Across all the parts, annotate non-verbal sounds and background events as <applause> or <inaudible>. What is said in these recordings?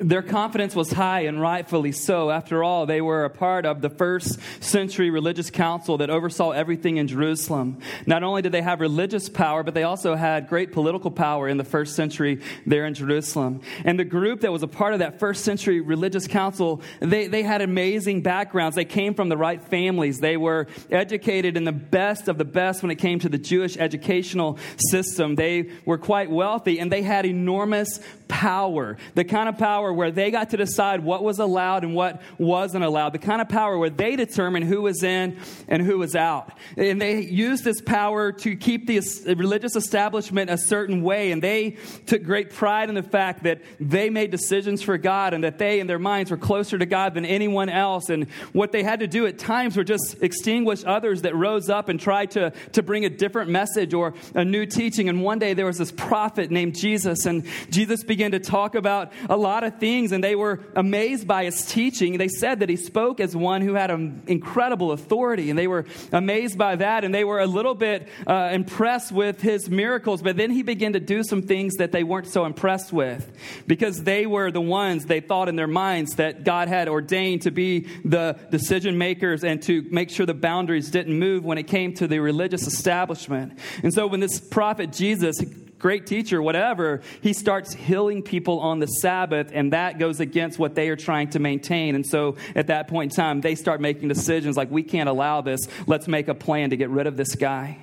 their confidence was high and rightfully so. After all, they were a part of the first century religious council that oversaw everything in Jerusalem. Not only did they have religious power, but they also had great political power in the first century there in Jerusalem. And the group that was a part of that first century religious council, they, they had amazing backgrounds. They came from the right families. They were educated in the best of the best when it came to the Jewish educational system. They were quite wealthy and they had enormous power. The kind of power where they got to decide what was allowed and what wasn't allowed, the kind of power where they determined who was in and who was out. And they used this power to keep the religious establishment a certain way, and they took great pride in the fact that they made decisions for God and that they, in their minds, were closer to God than anyone else. And what they had to do at times were just extinguish others that rose up and tried to, to bring a different message or a new teaching. And one day there was this prophet named Jesus, and Jesus began to talk about a lot of things, and they were amazed by his teaching. They said that he spoke as one who had an incredible authority, and they were amazed by that, and they were a little bit uh, impressed with his miracles. But then he began to do some things that they weren't so impressed with because they were the ones they thought in their minds that God had ordained to be the decision makers and to make sure the boundaries didn't move when it came to the religious establishment. And so when this prophet Jesus great teacher, whatever, he starts healing people on the Sabbath, and that goes against what they are trying to maintain. And so at that point in time, they start making decisions like, we can't allow this. Let's make a plan to get rid of this guy.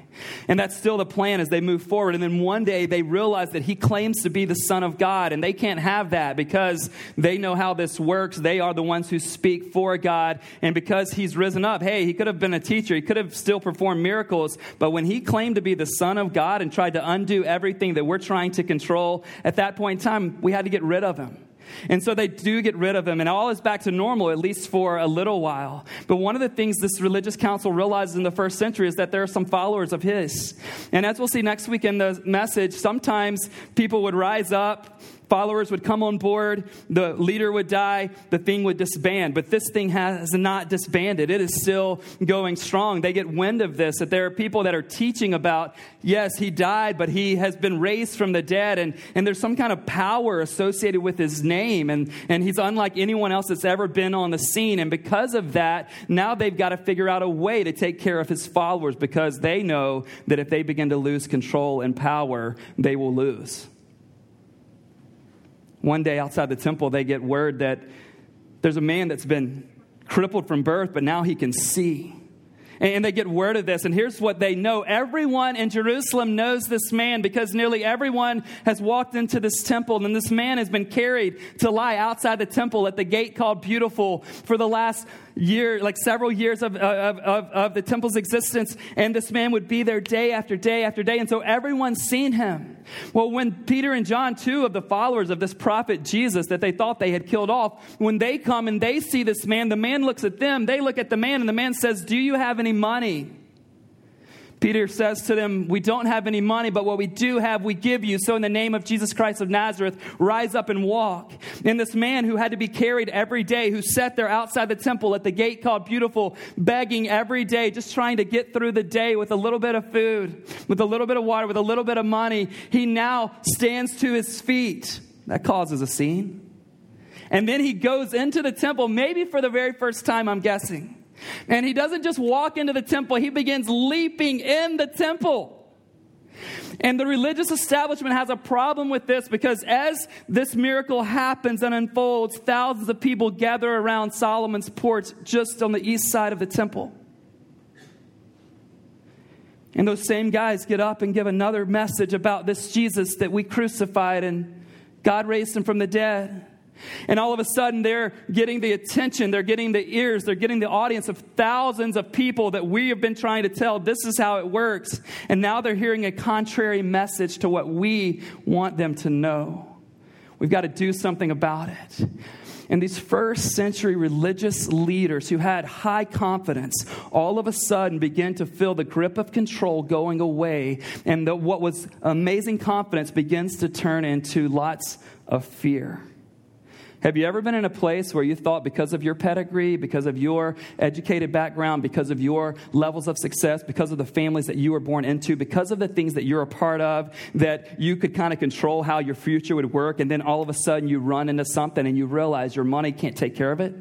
And that's still the plan as they move forward. And then one day they realize that he claims to be the Son of God, and they can't have that because they know how this works. They are the ones who speak for God. And because he's risen up, hey, he could have been a teacher, he could have still performed miracles. But when he claimed to be the Son of God and tried to undo everything that we're trying to control, at that point in time, we had to get rid of him. And so they do get rid of him, and all is back to normal, at least for a little while. But one of the things this religious council realizes in the first century is that there are some followers of his. And as we'll see next week in the message, sometimes people would rise up Followers would come on board, the leader would die, the thing would disband. But this thing has not disbanded. It is still going strong. They get wind of this, that there are people that are teaching about, yes, he died, but he has been raised from the dead, and, and there's some kind of power associated with his name, and, and he's unlike anyone else that's ever been on the scene. And because of that, now they've got to figure out a way to take care of his followers because they know that if they begin to lose control and power, they will lose. One day outside the temple, they get word that there's a man that's been crippled from birth, but now he can see. And they get word of this. And here's what they know everyone in Jerusalem knows this man because nearly everyone has walked into this temple. And this man has been carried to lie outside the temple at the gate called Beautiful for the last year, like several years of, of, of, of the temple's existence, and this man would be there day after day after day. And so everyone's seen him. Well, when Peter and John, two of the followers of this prophet Jesus that they thought they had killed off, when they come and they see this man, the man looks at them, they look at the man, and the man says, Do you have any money? Peter says to them, We don't have any money, but what we do have, we give you. So, in the name of Jesus Christ of Nazareth, rise up and walk. And this man who had to be carried every day, who sat there outside the temple at the gate called Beautiful, begging every day, just trying to get through the day with a little bit of food, with a little bit of water, with a little bit of money, he now stands to his feet. That causes a scene. And then he goes into the temple, maybe for the very first time, I'm guessing. And he doesn't just walk into the temple, he begins leaping in the temple. And the religious establishment has a problem with this because as this miracle happens and unfolds, thousands of people gather around Solomon's porch just on the east side of the temple. And those same guys get up and give another message about this Jesus that we crucified and God raised him from the dead. And all of a sudden, they're getting the attention, they're getting the ears, they're getting the audience of thousands of people that we have been trying to tell this is how it works. And now they're hearing a contrary message to what we want them to know. We've got to do something about it. And these first century religious leaders who had high confidence all of a sudden begin to feel the grip of control going away. And the, what was amazing confidence begins to turn into lots of fear. Have you ever been in a place where you thought because of your pedigree, because of your educated background, because of your levels of success, because of the families that you were born into, because of the things that you're a part of, that you could kind of control how your future would work, and then all of a sudden you run into something and you realize your money can't take care of it?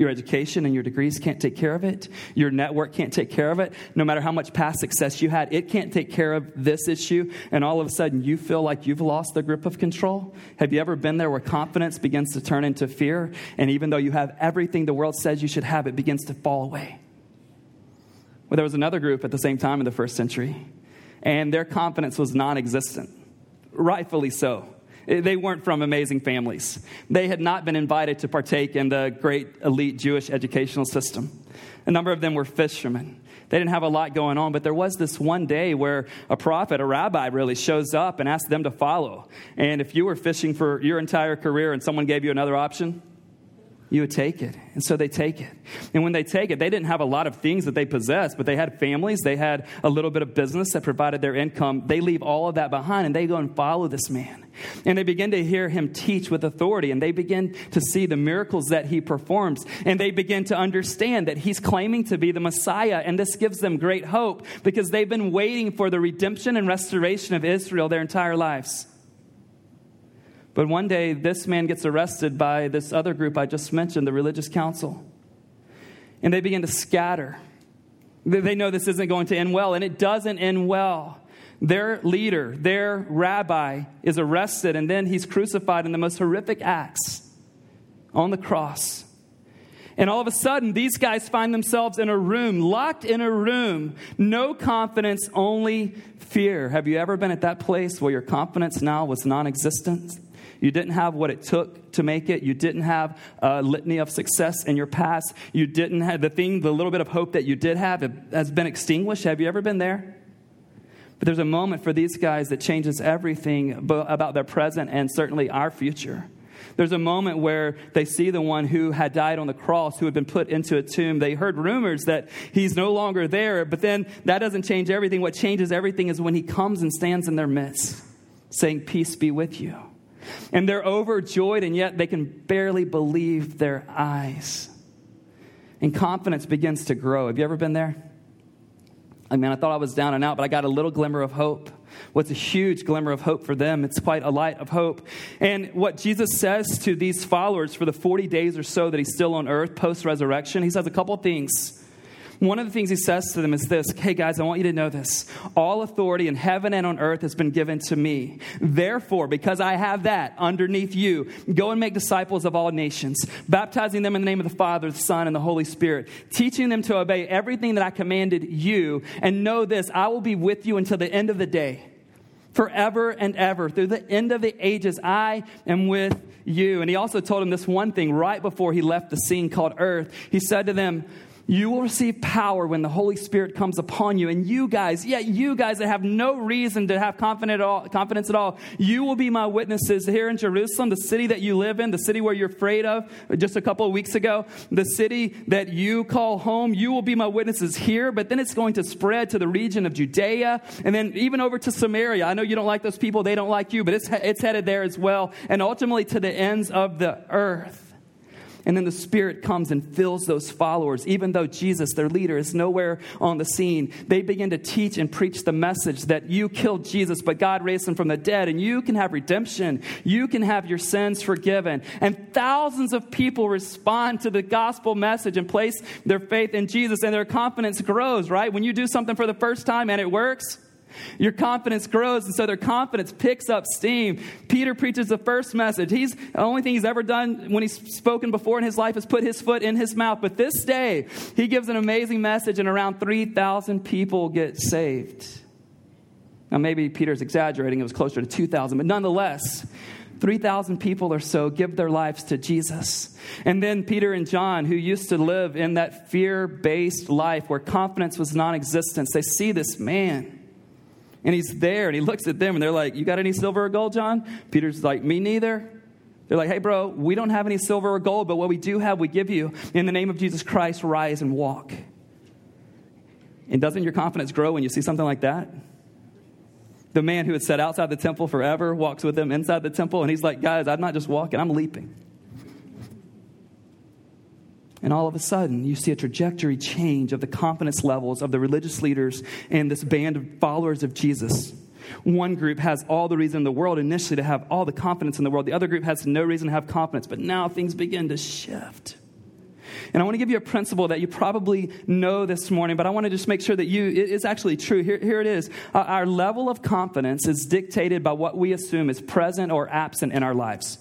Your education and your degrees can't take care of it. Your network can't take care of it. No matter how much past success you had, it can't take care of this issue. And all of a sudden, you feel like you've lost the grip of control. Have you ever been there where confidence begins to turn into fear? And even though you have everything the world says you should have, it begins to fall away. Well, there was another group at the same time in the first century, and their confidence was non existent, rightfully so. Eh, they weren't from amazing families. They had not been invited to partake in the great elite Jewish educational system. A number of them were fishermen. They didn't have a lot going on, but there was this one day where a prophet, a rabbi, really shows up and asks them to follow. And if you were fishing for your entire career and someone gave you another option, you would take it. And so they take it. And when they take it, they didn't have a lot of things that they possessed, but they had families, they had a little bit of business that provided their income. They leave all of that behind and they go and follow this man. And they begin to hear him teach with authority, and they begin to see the miracles that he performs. And they begin to understand that he's claiming to be the Messiah. And this gives them great hope because they've been waiting for the redemption and restoration of Israel their entire lives. But one day, this man gets arrested by this other group I just mentioned, the religious council. And they begin to scatter. They know this isn't going to end well, and it doesn't end well. Their leader, their rabbi, is arrested, and then he's crucified in the most horrific acts on the cross. And all of a sudden, these guys find themselves in a room, locked in a room, no confidence, only fear. Have you ever been at that place where your confidence now was non existent? You didn't have what it took to make it. You didn't have a litany of success in your past. You didn't have the thing, the little bit of hope that you did have—it has been extinguished. Have you ever been there? But there's a moment for these guys that changes everything about their present and certainly our future. There's a moment where they see the one who had died on the cross, who had been put into a tomb. They heard rumors that he's no longer there, but then that doesn't change everything. What changes everything is when he comes and stands in their midst, saying, Peace be with you. And they're overjoyed, and yet they can barely believe their eyes. And confidence begins to grow. Have you ever been there? I mean, I thought I was down and out, but I got a little glimmer of hope. What's a huge glimmer of hope for them? It's quite a light of hope. And what Jesus says to these followers for the 40 days or so that he's still on earth post resurrection, he says a couple things. One of the things he says to them is this Hey, guys, I want you to know this. All authority in heaven and on earth has been given to me. Therefore, because I have that underneath you, go and make disciples of all nations, baptizing them in the name of the Father, the Son, and the Holy Spirit, teaching them to obey everything that I commanded you. And know this I will be with you until the end of the day forever and ever. Through the end of the ages, I am with you. And he also told them this one thing right before he left the scene called earth. He said to them, you will receive power when the Holy Spirit comes upon you. And you guys, yeah, you guys that have no reason to have confidence at all, confidence at all, you will be my witnesses here in Jerusalem, the city that you live in, the city where you're afraid of just a couple of weeks ago, the city that you call home. You will be my witnesses here, but then it's going to spread to the region of Judea and then even over to Samaria. I know you don't like those people, they don't like you, but it's, it's headed there as well. And ultimately to the ends of the earth. And then the Spirit comes and fills those followers. Even though Jesus, their leader, is nowhere on the scene, they begin to teach and preach the message that you killed Jesus, but God raised him from the dead, and you can have redemption. You can have your sins forgiven. And thousands of people respond to the gospel message and place their faith in Jesus, and their confidence grows, right? When you do something for the first time and it works, your confidence grows, and so their confidence picks up steam. Peter preaches the first message. He's the only thing he's ever done when he's spoken before in his life is put his foot in his mouth. But this day, he gives an amazing message, and around 3,000 people get saved. Now, maybe Peter's exaggerating, it was closer to 2,000, but nonetheless, 3,000 people or so give their lives to Jesus. And then Peter and John, who used to live in that fear based life where confidence was non existent, they see this man and he's there and he looks at them and they're like, You got any silver or gold, John? Peter's like, Me neither. They're like, Hey, bro, we don't have any silver or gold, but what we do have, we give you. In the name of Jesus Christ, rise and walk. And doesn't your confidence grow when you see something like that? The man who had sat outside the temple forever walks with them inside the temple, and he's like, Guys, I'm not just walking, I'm leaping. And all of a sudden, you see a trajectory change of the confidence levels of the religious leaders and this band of followers of Jesus. One group has all the reason in the world initially to have all the confidence in the world. The other group has no reason to have confidence, but now things begin to shift. And I want to give you a principle that you probably know this morning, but I want to just make sure that you, it is actually true. Here, here it is. Uh, our level of confidence is dictated by what we assume is present or absent in our lives.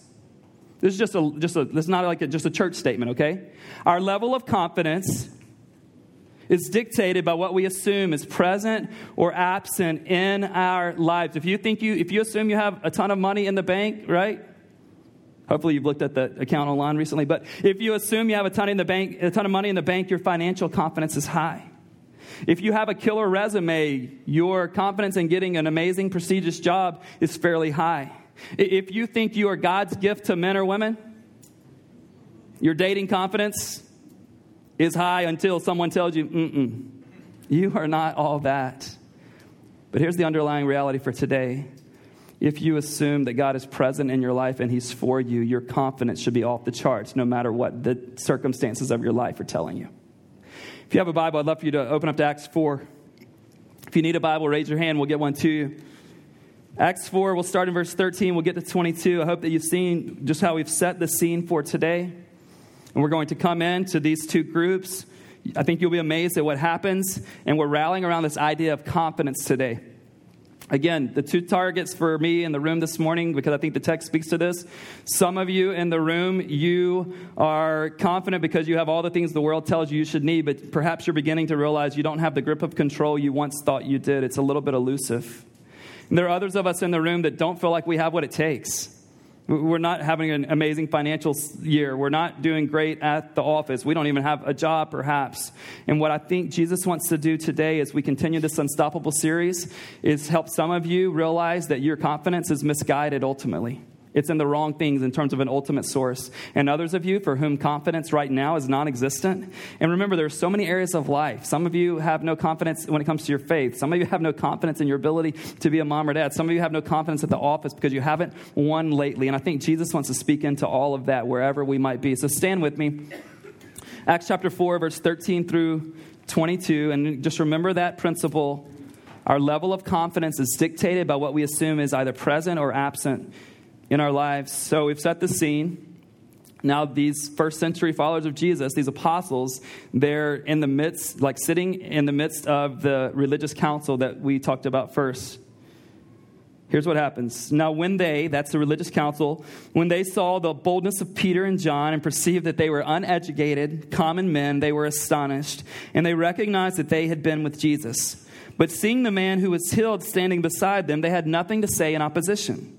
This is just a, just a, this is not like a, just a church statement, okay? Our level of confidence is dictated by what we assume is present or absent in our lives. If you think you, if you assume you have a ton of money in the bank, right? Hopefully you've looked at the account online recently, but if you assume you have a ton in the bank, a ton of money in the bank, your financial confidence is high. If you have a killer resume, your confidence in getting an amazing, prestigious job is fairly high. If you think you are God's gift to men or women, your dating confidence is high until someone tells you, mm you are not all that. But here's the underlying reality for today. If you assume that God is present in your life and He's for you, your confidence should be off the charts no matter what the circumstances of your life are telling you. If you have a Bible, I'd love for you to open up to Acts 4. If you need a Bible, raise your hand. We'll get one to you. Acts 4, we'll start in verse 13. We'll get to 22. I hope that you've seen just how we've set the scene for today. And we're going to come in to these two groups. I think you'll be amazed at what happens. And we're rallying around this idea of confidence today. Again, the two targets for me in the room this morning, because I think the text speaks to this. Some of you in the room, you are confident because you have all the things the world tells you you should need, but perhaps you're beginning to realize you don't have the grip of control you once thought you did. It's a little bit elusive. And there are others of us in the room that don't feel like we have what it takes. We're not having an amazing financial year. We're not doing great at the office. We don't even have a job, perhaps. And what I think Jesus wants to do today as we continue this Unstoppable series is help some of you realize that your confidence is misguided ultimately. It's in the wrong things in terms of an ultimate source. And others of you for whom confidence right now is non existent. And remember, there are so many areas of life. Some of you have no confidence when it comes to your faith. Some of you have no confidence in your ability to be a mom or dad. Some of you have no confidence at the office because you haven't won lately. And I think Jesus wants to speak into all of that wherever we might be. So stand with me. Acts chapter 4, verse 13 through 22. And just remember that principle. Our level of confidence is dictated by what we assume is either present or absent in our lives. So we've set the scene. Now, these first century followers of Jesus, these apostles, they're in the midst, like sitting in the midst of the religious council that we talked about first. Here's what happens. Now, when they, that's the religious council, when they saw the boldness of Peter and John and perceived that they were uneducated, common men, they were astonished, and they recognized that they had been with Jesus. But seeing the man who was healed standing beside them, they had nothing to say in opposition.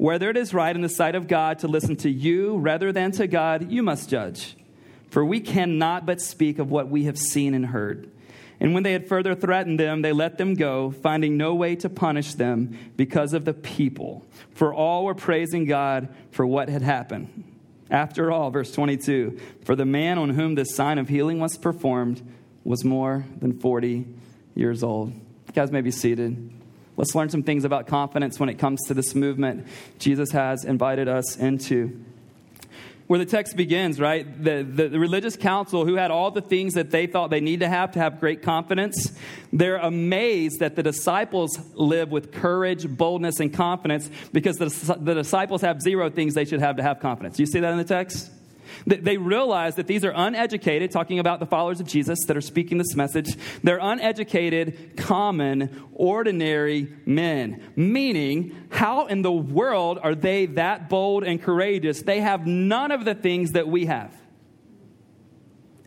Whether it is right in the sight of God to listen to you rather than to God, you must judge. For we cannot but speak of what we have seen and heard. And when they had further threatened them, they let them go, finding no way to punish them because of the people. For all were praising God for what had happened. After all, verse 22 For the man on whom this sign of healing was performed was more than 40 years old. You guys may be seated. Let's learn some things about confidence when it comes to this movement Jesus has invited us into. Where the text begins, right? The, the, the, religious council, who had all the things that they thought they need to have to have great confidence, they're amazed that the disciples live with courage, boldness, and confidence because the, the disciples have zero things they should have to have confidence. You see that in the text? They realize that these are uneducated, talking about the followers of Jesus that are speaking this message. They're uneducated, common, ordinary men. Meaning, how in the world are they that bold and courageous? They have none of the things that we have.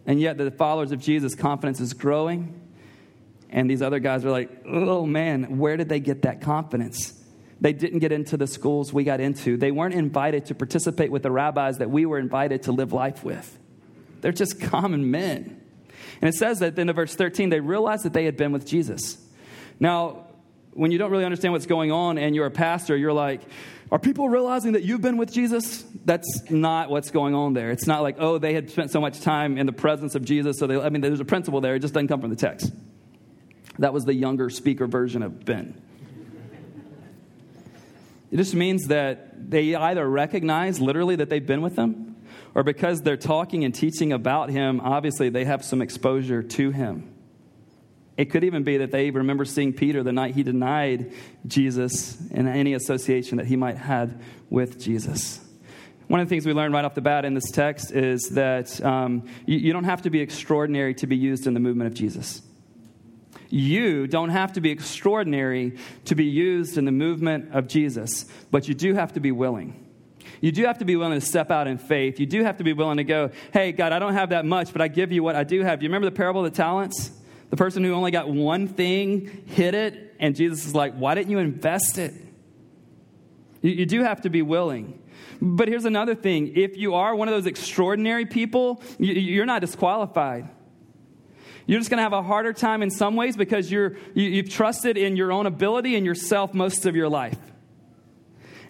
And yet, the followers of Jesus' confidence is growing. And these other guys are like, oh man, where did they get that confidence? They didn't get into the schools we got into. They weren't invited to participate with the rabbis that we were invited to live life with. They're just common men. And it says that in verse 13, they realized that they had been with Jesus. Now, when you don't really understand what's going on and you're a pastor, you're like, are people realizing that you've been with Jesus? That's not what's going on there. It's not like, oh, they had spent so much time in the presence of Jesus. So they, I mean, there's a principle there. It just doesn't come from the text. That was the younger speaker version of Ben. It just means that they either recognize literally that they've been with him, or because they're talking and teaching about him, obviously they have some exposure to him. It could even be that they remember seeing Peter the night he denied Jesus and any association that he might have with Jesus. One of the things we learned right off the bat in this text is that um, you, you don't have to be extraordinary to be used in the movement of Jesus. You don't have to be extraordinary to be used in the movement of Jesus, but you do have to be willing. You do have to be willing to step out in faith. You do have to be willing to go, hey, God, I don't have that much, but I give you what I do have. You remember the parable of the talents? The person who only got one thing hid it, and Jesus is like, Why didn't you invest it? You, you do have to be willing. But here's another thing if you are one of those extraordinary people, you, you're not disqualified. You're just going to have a harder time in some ways because you're, you, you've trusted in your own ability and yourself most of your life.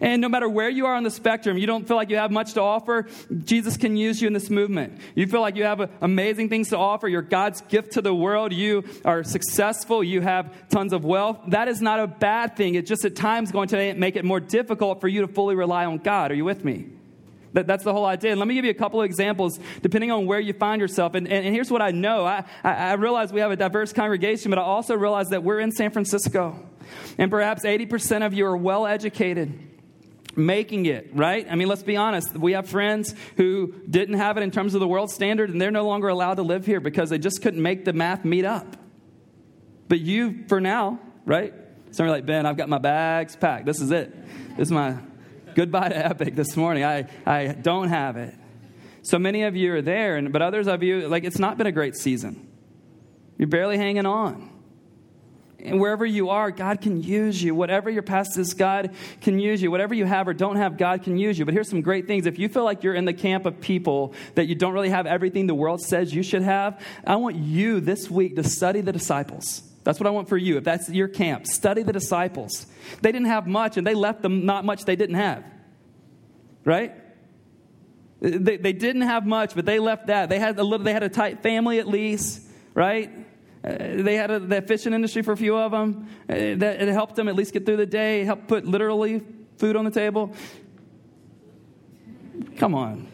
And no matter where you are on the spectrum, you don't feel like you have much to offer, Jesus can use you in this movement. You feel like you have amazing things to offer, you're God's gift to the world, you are successful, you have tons of wealth. That is not a bad thing. It's just at times going to make it more difficult for you to fully rely on God. Are you with me? That, that's the whole idea. And let me give you a couple of examples depending on where you find yourself. And, and, and here's what I know I, I, I realize we have a diverse congregation, but I also realize that we're in San Francisco. And perhaps 80% of you are well educated making it, right? I mean, let's be honest. We have friends who didn't have it in terms of the world standard, and they're no longer allowed to live here because they just couldn't make the math meet up. But you, for now, right? Some are like, Ben, I've got my bags packed. This is it. This is my goodbye to Epic this morning. I, I don't have it. So many of you are there, and, but others of you, like, it's not been a great season. You're barely hanging on. And wherever you are, God can use you. Whatever your past is, God can use you. Whatever you have or don't have, God can use you. But here's some great things. If you feel like you're in the camp of people that you don't really have everything the world says you should have, I want you this week to study the disciples. That's what I want for you. If that's your camp, study the disciples. They didn't have much, and they left them not much they didn't have. Right? They, they didn't have much, but they left that. They had a little. They had a tight family at least, right? Uh, they had a, the fishing industry for a few of them. Uh, that it helped them at least get through the day. It Helped put literally food on the table. Come on.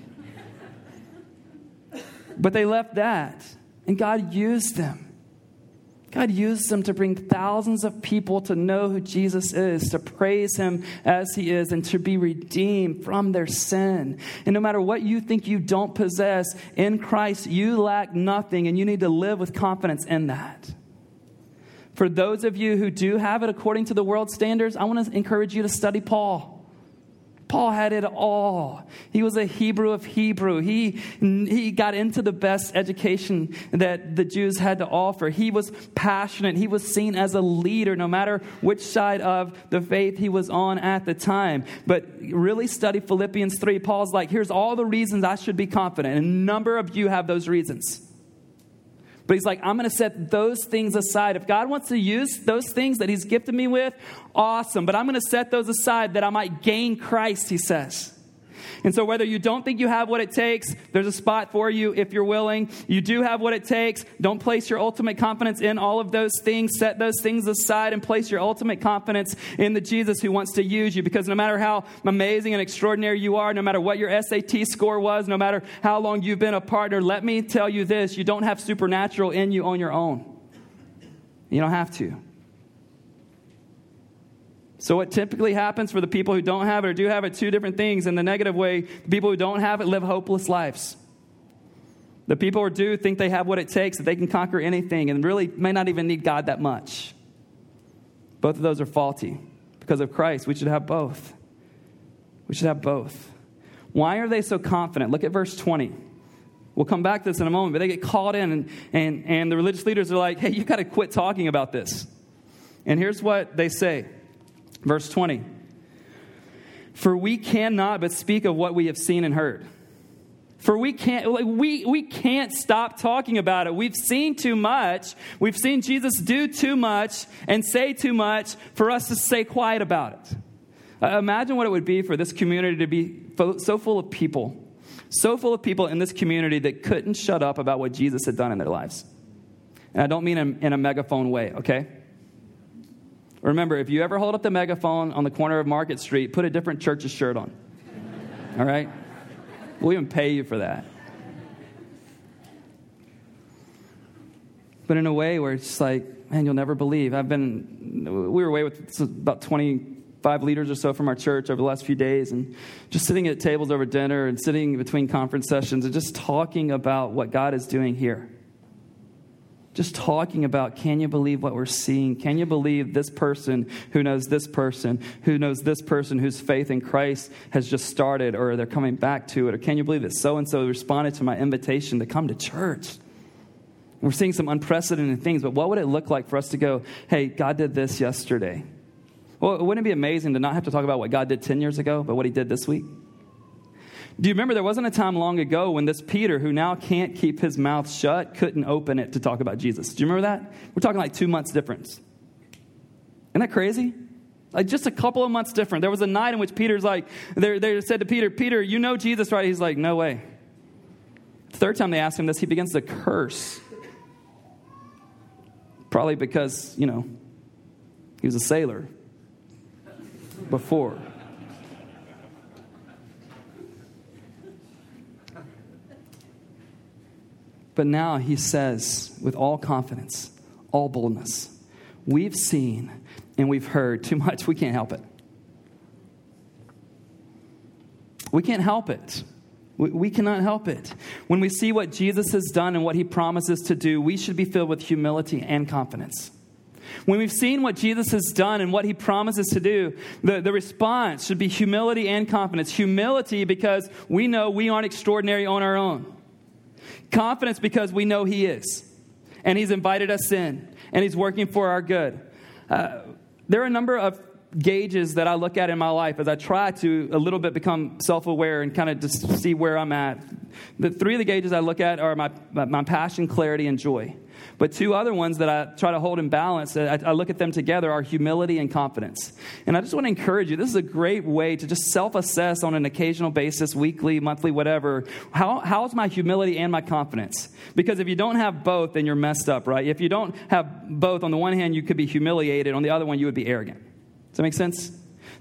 But they left that, and God used them. God used them to bring thousands of people to know who Jesus is, to praise him as he is, and to be redeemed from their sin. And no matter what you think you don't possess, in Christ you lack nothing, and you need to live with confidence in that. For those of you who do have it according to the world standards, I want to encourage you to study Paul. Paul had it all. He was a Hebrew of Hebrew. He, he got into the best education that the Jews had to offer. He was passionate. He was seen as a leader, no matter which side of the faith he was on at the time. But really study Philippians 3. Paul's like, here's all the reasons I should be confident. And a number of you have those reasons. But he's like, I'm going to set those things aside. If God wants to use those things that he's gifted me with, awesome. But I'm going to set those aside that I might gain Christ, he says. And so, whether you don't think you have what it takes, there's a spot for you if you're willing. You do have what it takes. Don't place your ultimate confidence in all of those things. Set those things aside and place your ultimate confidence in the Jesus who wants to use you. Because no matter how amazing and extraordinary you are, no matter what your SAT score was, no matter how long you've been a partner, let me tell you this you don't have supernatural in you on your own. You don't have to. So, what typically happens for the people who don't have it or do have it, two different things. In the negative way, the people who don't have it live hopeless lives. The people who do think they have what it takes, that they can conquer anything, and really may not even need God that much. Both of those are faulty. Because of Christ, we should have both. We should have both. Why are they so confident? Look at verse 20. We'll come back to this in a moment, but they get called in, and, and, and the religious leaders are like, hey, you've got to quit talking about this. And here's what they say Verse 20 For we cannot but speak of what we have seen and heard. For we can't, we, we can't stop talking about it. We've seen too much. We've seen Jesus do too much and say too much for us to stay quiet about it. Uh, imagine what it would be for this community to be so full of people, so full of people in this community that couldn't shut up about what Jesus had done in their lives. And I don't mean in, in a megaphone way, okay? Remember, if you ever hold up the megaphone on the corner of Market Street, put a different church's shirt on. All right? We'll even pay you for that. But in a way where it's just like, man, you'll never believe. I've been, we were away with about 25 leaders or so from our church over the last few days, and just sitting at tables over dinner and sitting between conference sessions and just talking about what God is doing here just talking about can you believe what we're seeing? Can you believe this person who knows this person, who knows this person whose faith in Christ has just started or they're coming back to it? Or can you believe that so and so responded to my invitation to come to church? We're seeing some unprecedented things, but what would it look like for us to go, hey, God did this yesterday? Well, wouldn't it be amazing to not have to talk about what God did 10 years ago, but what he did this week? Do you remember there wasn't a time long ago when this Peter, who now can't keep his mouth shut, couldn't open it to talk about Jesus? Do you remember that? We're talking like two months difference. Isn't that crazy? Like just a couple of months different. There was a night in which Peter's like, they, they said to Peter, Peter, you know Jesus, right? He's like, no way. Third time they ask him this, he begins to curse. Probably because, you know, he was a sailor before. But now he says, with all confidence, all boldness, we've seen and we've heard too much. We can't help it. We can't help it. We, cannot help it. When we see what Jesus has done and what he promises to do, we should be filled with humility and confidence. When we've seen what Jesus has done and what he promises to do, the, the response should be humility and confidence. Humility because we know we aren't extraordinary on our own. Confidence because we know He is, and He's invited us in, and He's working for our good. Uh, there are a number of gauges that I look at in my life as I try to a little bit become self aware and kind of just see where I'm at. The three of the gauges I look at are my, my passion, clarity, and joy. But two other ones that I try to hold in balance, I, I look at them together, are humility and confidence. And I just want to encourage you this is a great way to just self assess on an occasional basis, weekly, monthly, whatever. How, how's my humility and my confidence? Because if you don't have both, then you're messed up, right? If you don't have both, on the one hand, you could be humiliated, on the other one, you would be arrogant. Does that make sense?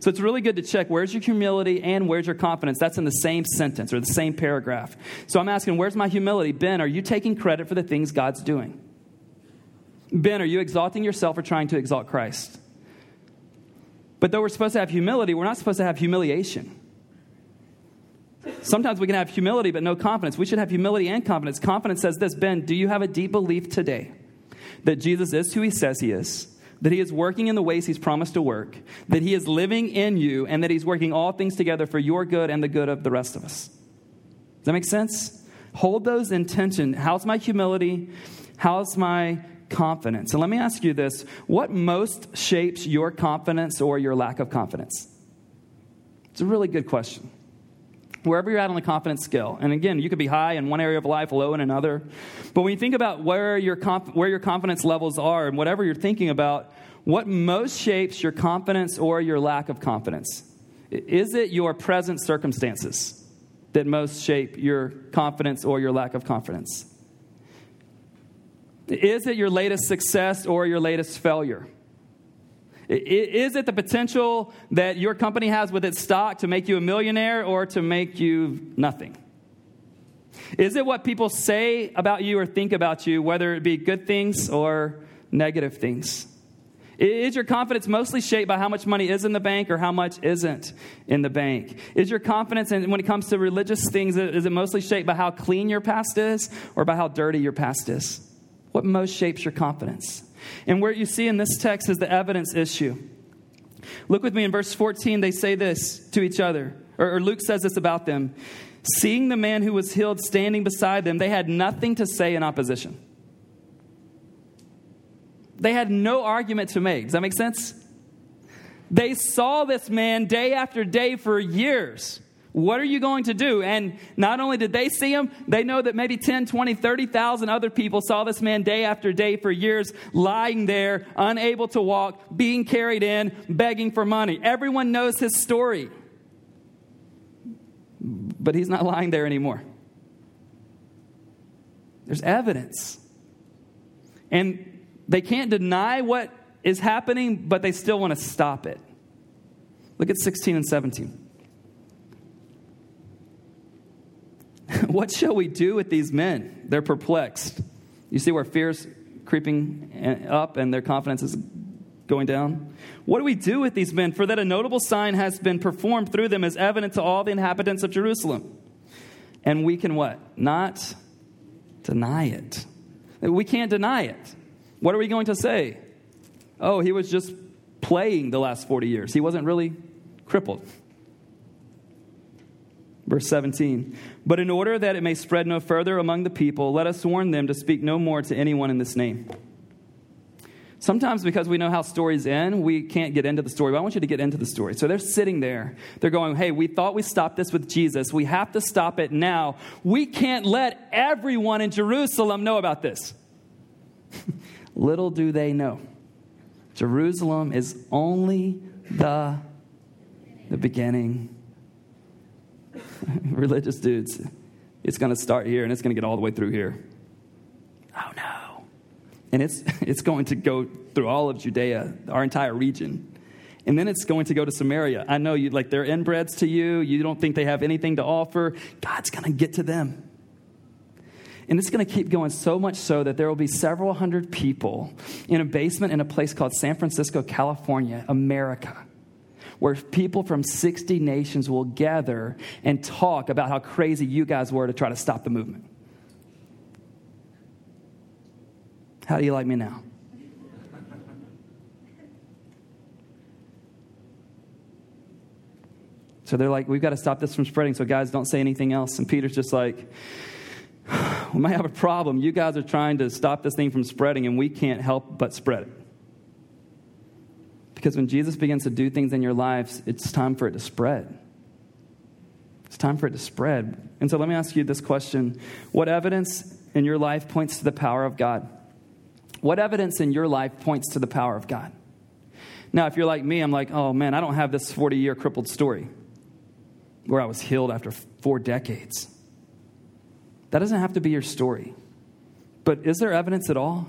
So it's really good to check where's your humility and where's your confidence. That's in the same sentence or the same paragraph. So I'm asking, where's my humility? Ben, are you taking credit for the things God's doing? Ben, are you exalting yourself or trying to exalt Christ? But though we're supposed to have humility, we're not supposed to have humiliation. Sometimes we can have humility but no confidence. We should have humility and confidence. Confidence says this Ben, do you have a deep belief today that Jesus is who he says he is? That he is working in the ways he's promised to work, that he is living in you, and that he's working all things together for your good and the good of the rest of us. Does that make sense? Hold those in tension. How's my humility? How's my confidence. And let me ask you this what most shapes your confidence or your lack of confidence? It's a really good question. Wherever you're at on the confidence scale, and again, you could be high in one area of life, low in another. But when you think about where your, conf- where your confidence levels are and whatever you're thinking about, what most shapes your confidence or your lack of confidence? Is it your present circumstances that most shape your confidence or your lack of confidence? Is it your latest success or your latest failure? Is it the potential that your company has with its stock to make you a millionaire or to make you nothing? Is it what people say about you or think about you, whether it be good things or negative things? Is your confidence mostly shaped by how much money is in the bank or how much isn't in the bank? Is your confidence, in, when it comes to religious things, is it mostly shaped by how clean your past is or by how dirty your past is? What most shapes your confidence? And where you see in this text is the evidence issue. Look with me in verse 14, they say this to each other, or, or Luke says this about them. Seeing the man who was healed standing beside them, they had nothing to say in opposition. They had no argument to make. Does that make sense? They saw this man day after day for years. What are you going to do? And not only did they see him, they know that maybe 10, 20, 30,000 other people saw this man day after day for years, lying there, unable to walk, being carried in, begging for money. Everyone knows his story. But he's not lying there anymore. There's evidence. And they can't deny what is happening, but they still want to stop it. Look at 16 and 17. <laughs> what shall we do with these men? They're perplexed. You see where fear's creeping up and their confidence is going down? What do we do with these men? For that a notable sign has been performed through them as evident to all the inhabitants of Jerusalem. And we can what? Not deny it. We can't deny it. What are we going to say? Oh, he was just playing the last 40 years. He wasn't really crippled. Verse 17. But in order that it may spread no further among the people, let us warn them to speak no more to anyone in this name. Sometimes, because we know how stories end, we can't get into the story. But I want you to get into the story. So they're sitting there. They're going, Hey, we thought we stopped this with Jesus. We have to stop it now. We can't let everyone in Jerusalem know about this. <laughs> Little do they know. Jerusalem is only the, the beginning. <laughs> Religious dudes, it's going to start here and it's going to get all the way through here. Oh no. And it's, <laughs> it's going to go through all of Judea, our entire region. And then it's going to go to Samaria. I know you like they're inbreds to you. You don't think they have anything to offer. God's going to get to them. And it's going to keep going so much so that there will be several hundred people in a basement in a place called San Francisco, California, America, where people from 60 nations will gather and talk about how crazy you guys were to try to stop the movement. How do you like me now? So they're like, we've got to stop this from spreading, so guys, don't say anything else. And Peter's just like, we might have a problem. You guys are trying to stop this thing from spreading, and we can't help but spread it. Because when Jesus begins to do things in your lives, it's time for it to spread. It's time for it to spread. And so let me ask you this question What evidence in your life points to the power of God? What evidence in your life points to the power of God? Now, if you're like me, I'm like, oh man, I don't have this 40 year crippled story where I was healed after four decades. That doesn't have to be your story. But is there evidence at all?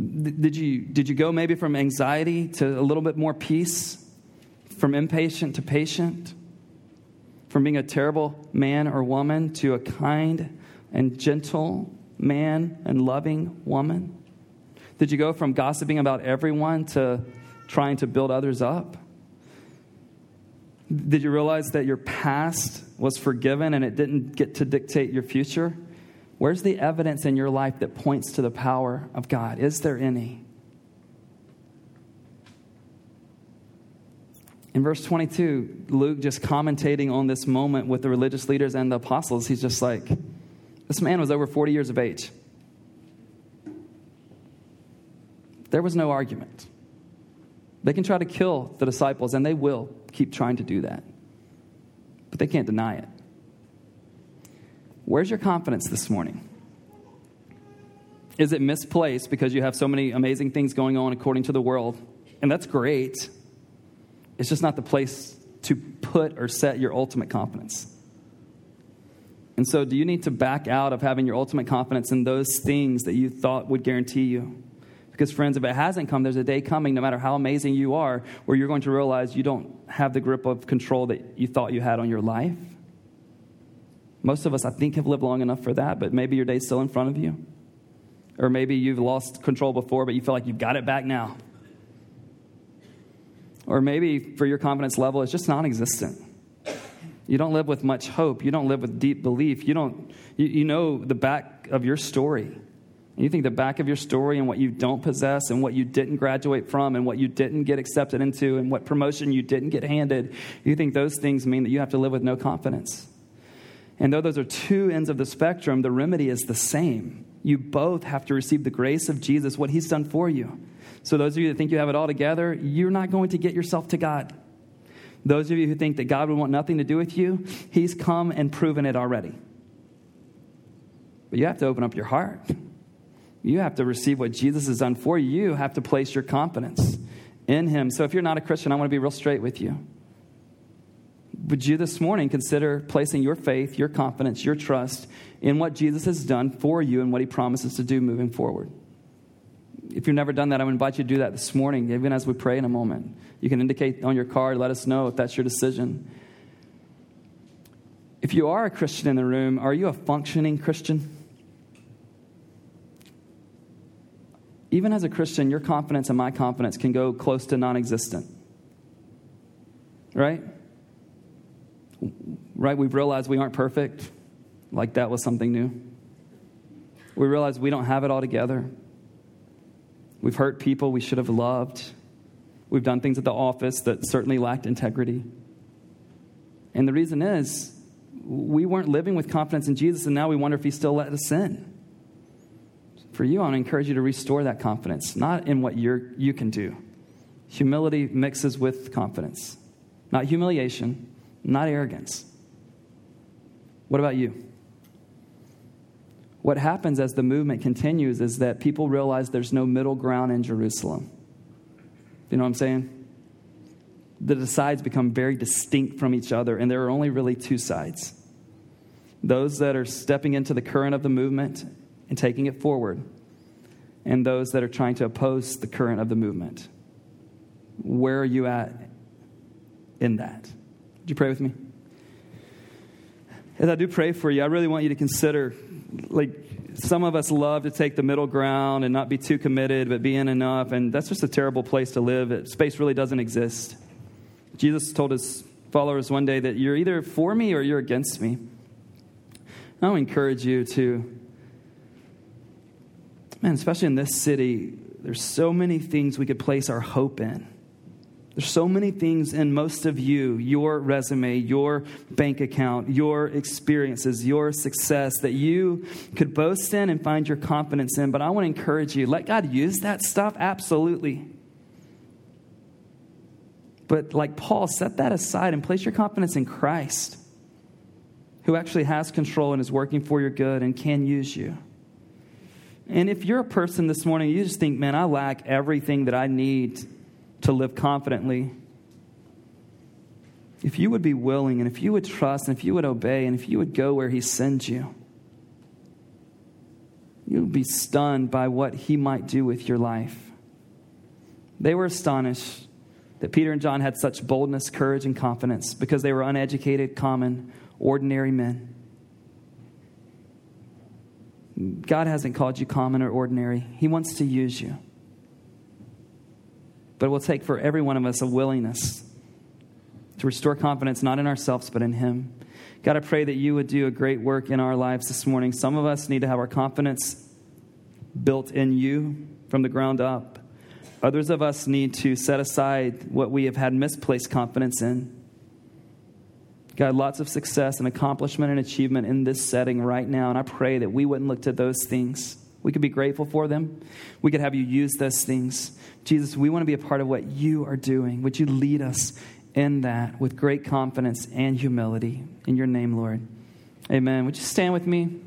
Did you, did you go maybe from anxiety to a little bit more peace? From impatient to patient? From being a terrible man or woman to a kind and gentle man and loving woman? Did you go from gossiping about everyone to trying to build others up? Did you realize that your past was forgiven and it didn't get to dictate your future? Where's the evidence in your life that points to the power of God? Is there any? In verse 22, Luke just commentating on this moment with the religious leaders and the apostles, he's just like, this man was over 40 years of age. There was no argument. They can try to kill the disciples, and they will keep trying to do that. But they can't deny it. Where's your confidence this morning? Is it misplaced because you have so many amazing things going on according to the world? And that's great. It's just not the place to put or set your ultimate confidence. And so, do you need to back out of having your ultimate confidence in those things that you thought would guarantee you? Because, friends, if it hasn't come, there's a day coming, no matter how amazing you are, where you're going to realize you don't have the grip of control that you thought you had on your life. Most of us, I think, have lived long enough for that, but maybe your day's still in front of you. Or maybe you've lost control before, but you feel like you've got it back now. Or maybe for your confidence level, it's just non existent. You don't live with much hope. You don't live with deep belief. You don't, you, you know the back of your story. And you think the back of your story and what you don't possess and what you didn't graduate from and what you didn't get accepted into and what promotion you didn't get handed, you think those things mean that you have to live with no confidence. And though those are two ends of the spectrum, the remedy is the same. You both have to receive the grace of Jesus, what he's done for you. So, those of you that think you have it all together, you're not going to get yourself to God. Those of you who think that God would want nothing to do with you, He's come and proven it already. But you have to open up your heart. You have to receive what Jesus has done for you. You have to place your confidence in Him. So if you're not a Christian, I want to be real straight with you. Would you this morning consider placing your faith, your confidence, your trust in what Jesus has done for you and what He promises to do moving forward? If you've never done that, I would invite you to do that this morning, even as we pray in a moment. You can indicate on your card, let us know if that's your decision. If you are a Christian in the room, are you a functioning Christian? even as a Christian, your confidence and my confidence can go close to non existent. Right? Right? We've realized we aren't perfect, like that was something new. We realize we don't have it all together. We've hurt people we should have loved. We've done things at the office that certainly lacked integrity. And the reason is, we weren't living with confidence in Jesus, and now we wonder if He still let us in for you, I want to encourage you to restore that confidence, not in what you're, you can do. Humility mixes with confidence, not humiliation, not arrogance. What about you? What happens as the movement continues is that people realize there's no middle ground in Jerusalem. You know what I'm saying? The sides become very distinct from each other, and there are only really two sides those that are stepping into the current of the movement and taking it forward, and those that are trying to oppose the current of the movement. Where are you at in that? Would you pray with me? As I do pray for you, I really want you to consider like some of us love to take the middle ground and not be too committed, but be in enough, and that's just a terrible place to live. Space really doesn't exist. Jesus told his followers one day that you're either for me or you're against me. I want encourage you to man, especially in this city, there's so many things we could place our hope in. There's so many things in most of you, your resume, your bank account, your experiences, your success that you could boast in and find your confidence in. But I want to encourage you let God use that stuff, absolutely. But like Paul, set that aside and place your confidence in Christ, who actually has control and is working for your good and can use you. And if you're a person this morning, you just think, man, I lack everything that I need to live confidently. If you would be willing, and if you would trust, and if you would obey, and if you would go where He sends you, you would be stunned by what He might do with your life. They were astonished that Peter and John had such boldness, courage, and confidence because they were uneducated, common, ordinary men. God hasn't called you common or ordinary, He wants to use you. But it will take for every one of us a willingness to restore confidence, not in ourselves, but in Him. God, I pray that you would do a great work in our lives this morning. Some of us need to have our confidence built in you from the ground up. Others of us need to set aside what we have had misplaced confidence in. God, lots of success and accomplishment and achievement in this setting right now. And I pray that we wouldn't look to those things. We could be grateful for them. We could have you use those things. Jesus, we want to be a part of what you are doing. Would you lead us in that with great confidence and humility? In your name, Lord. Amen. Would you stand with me?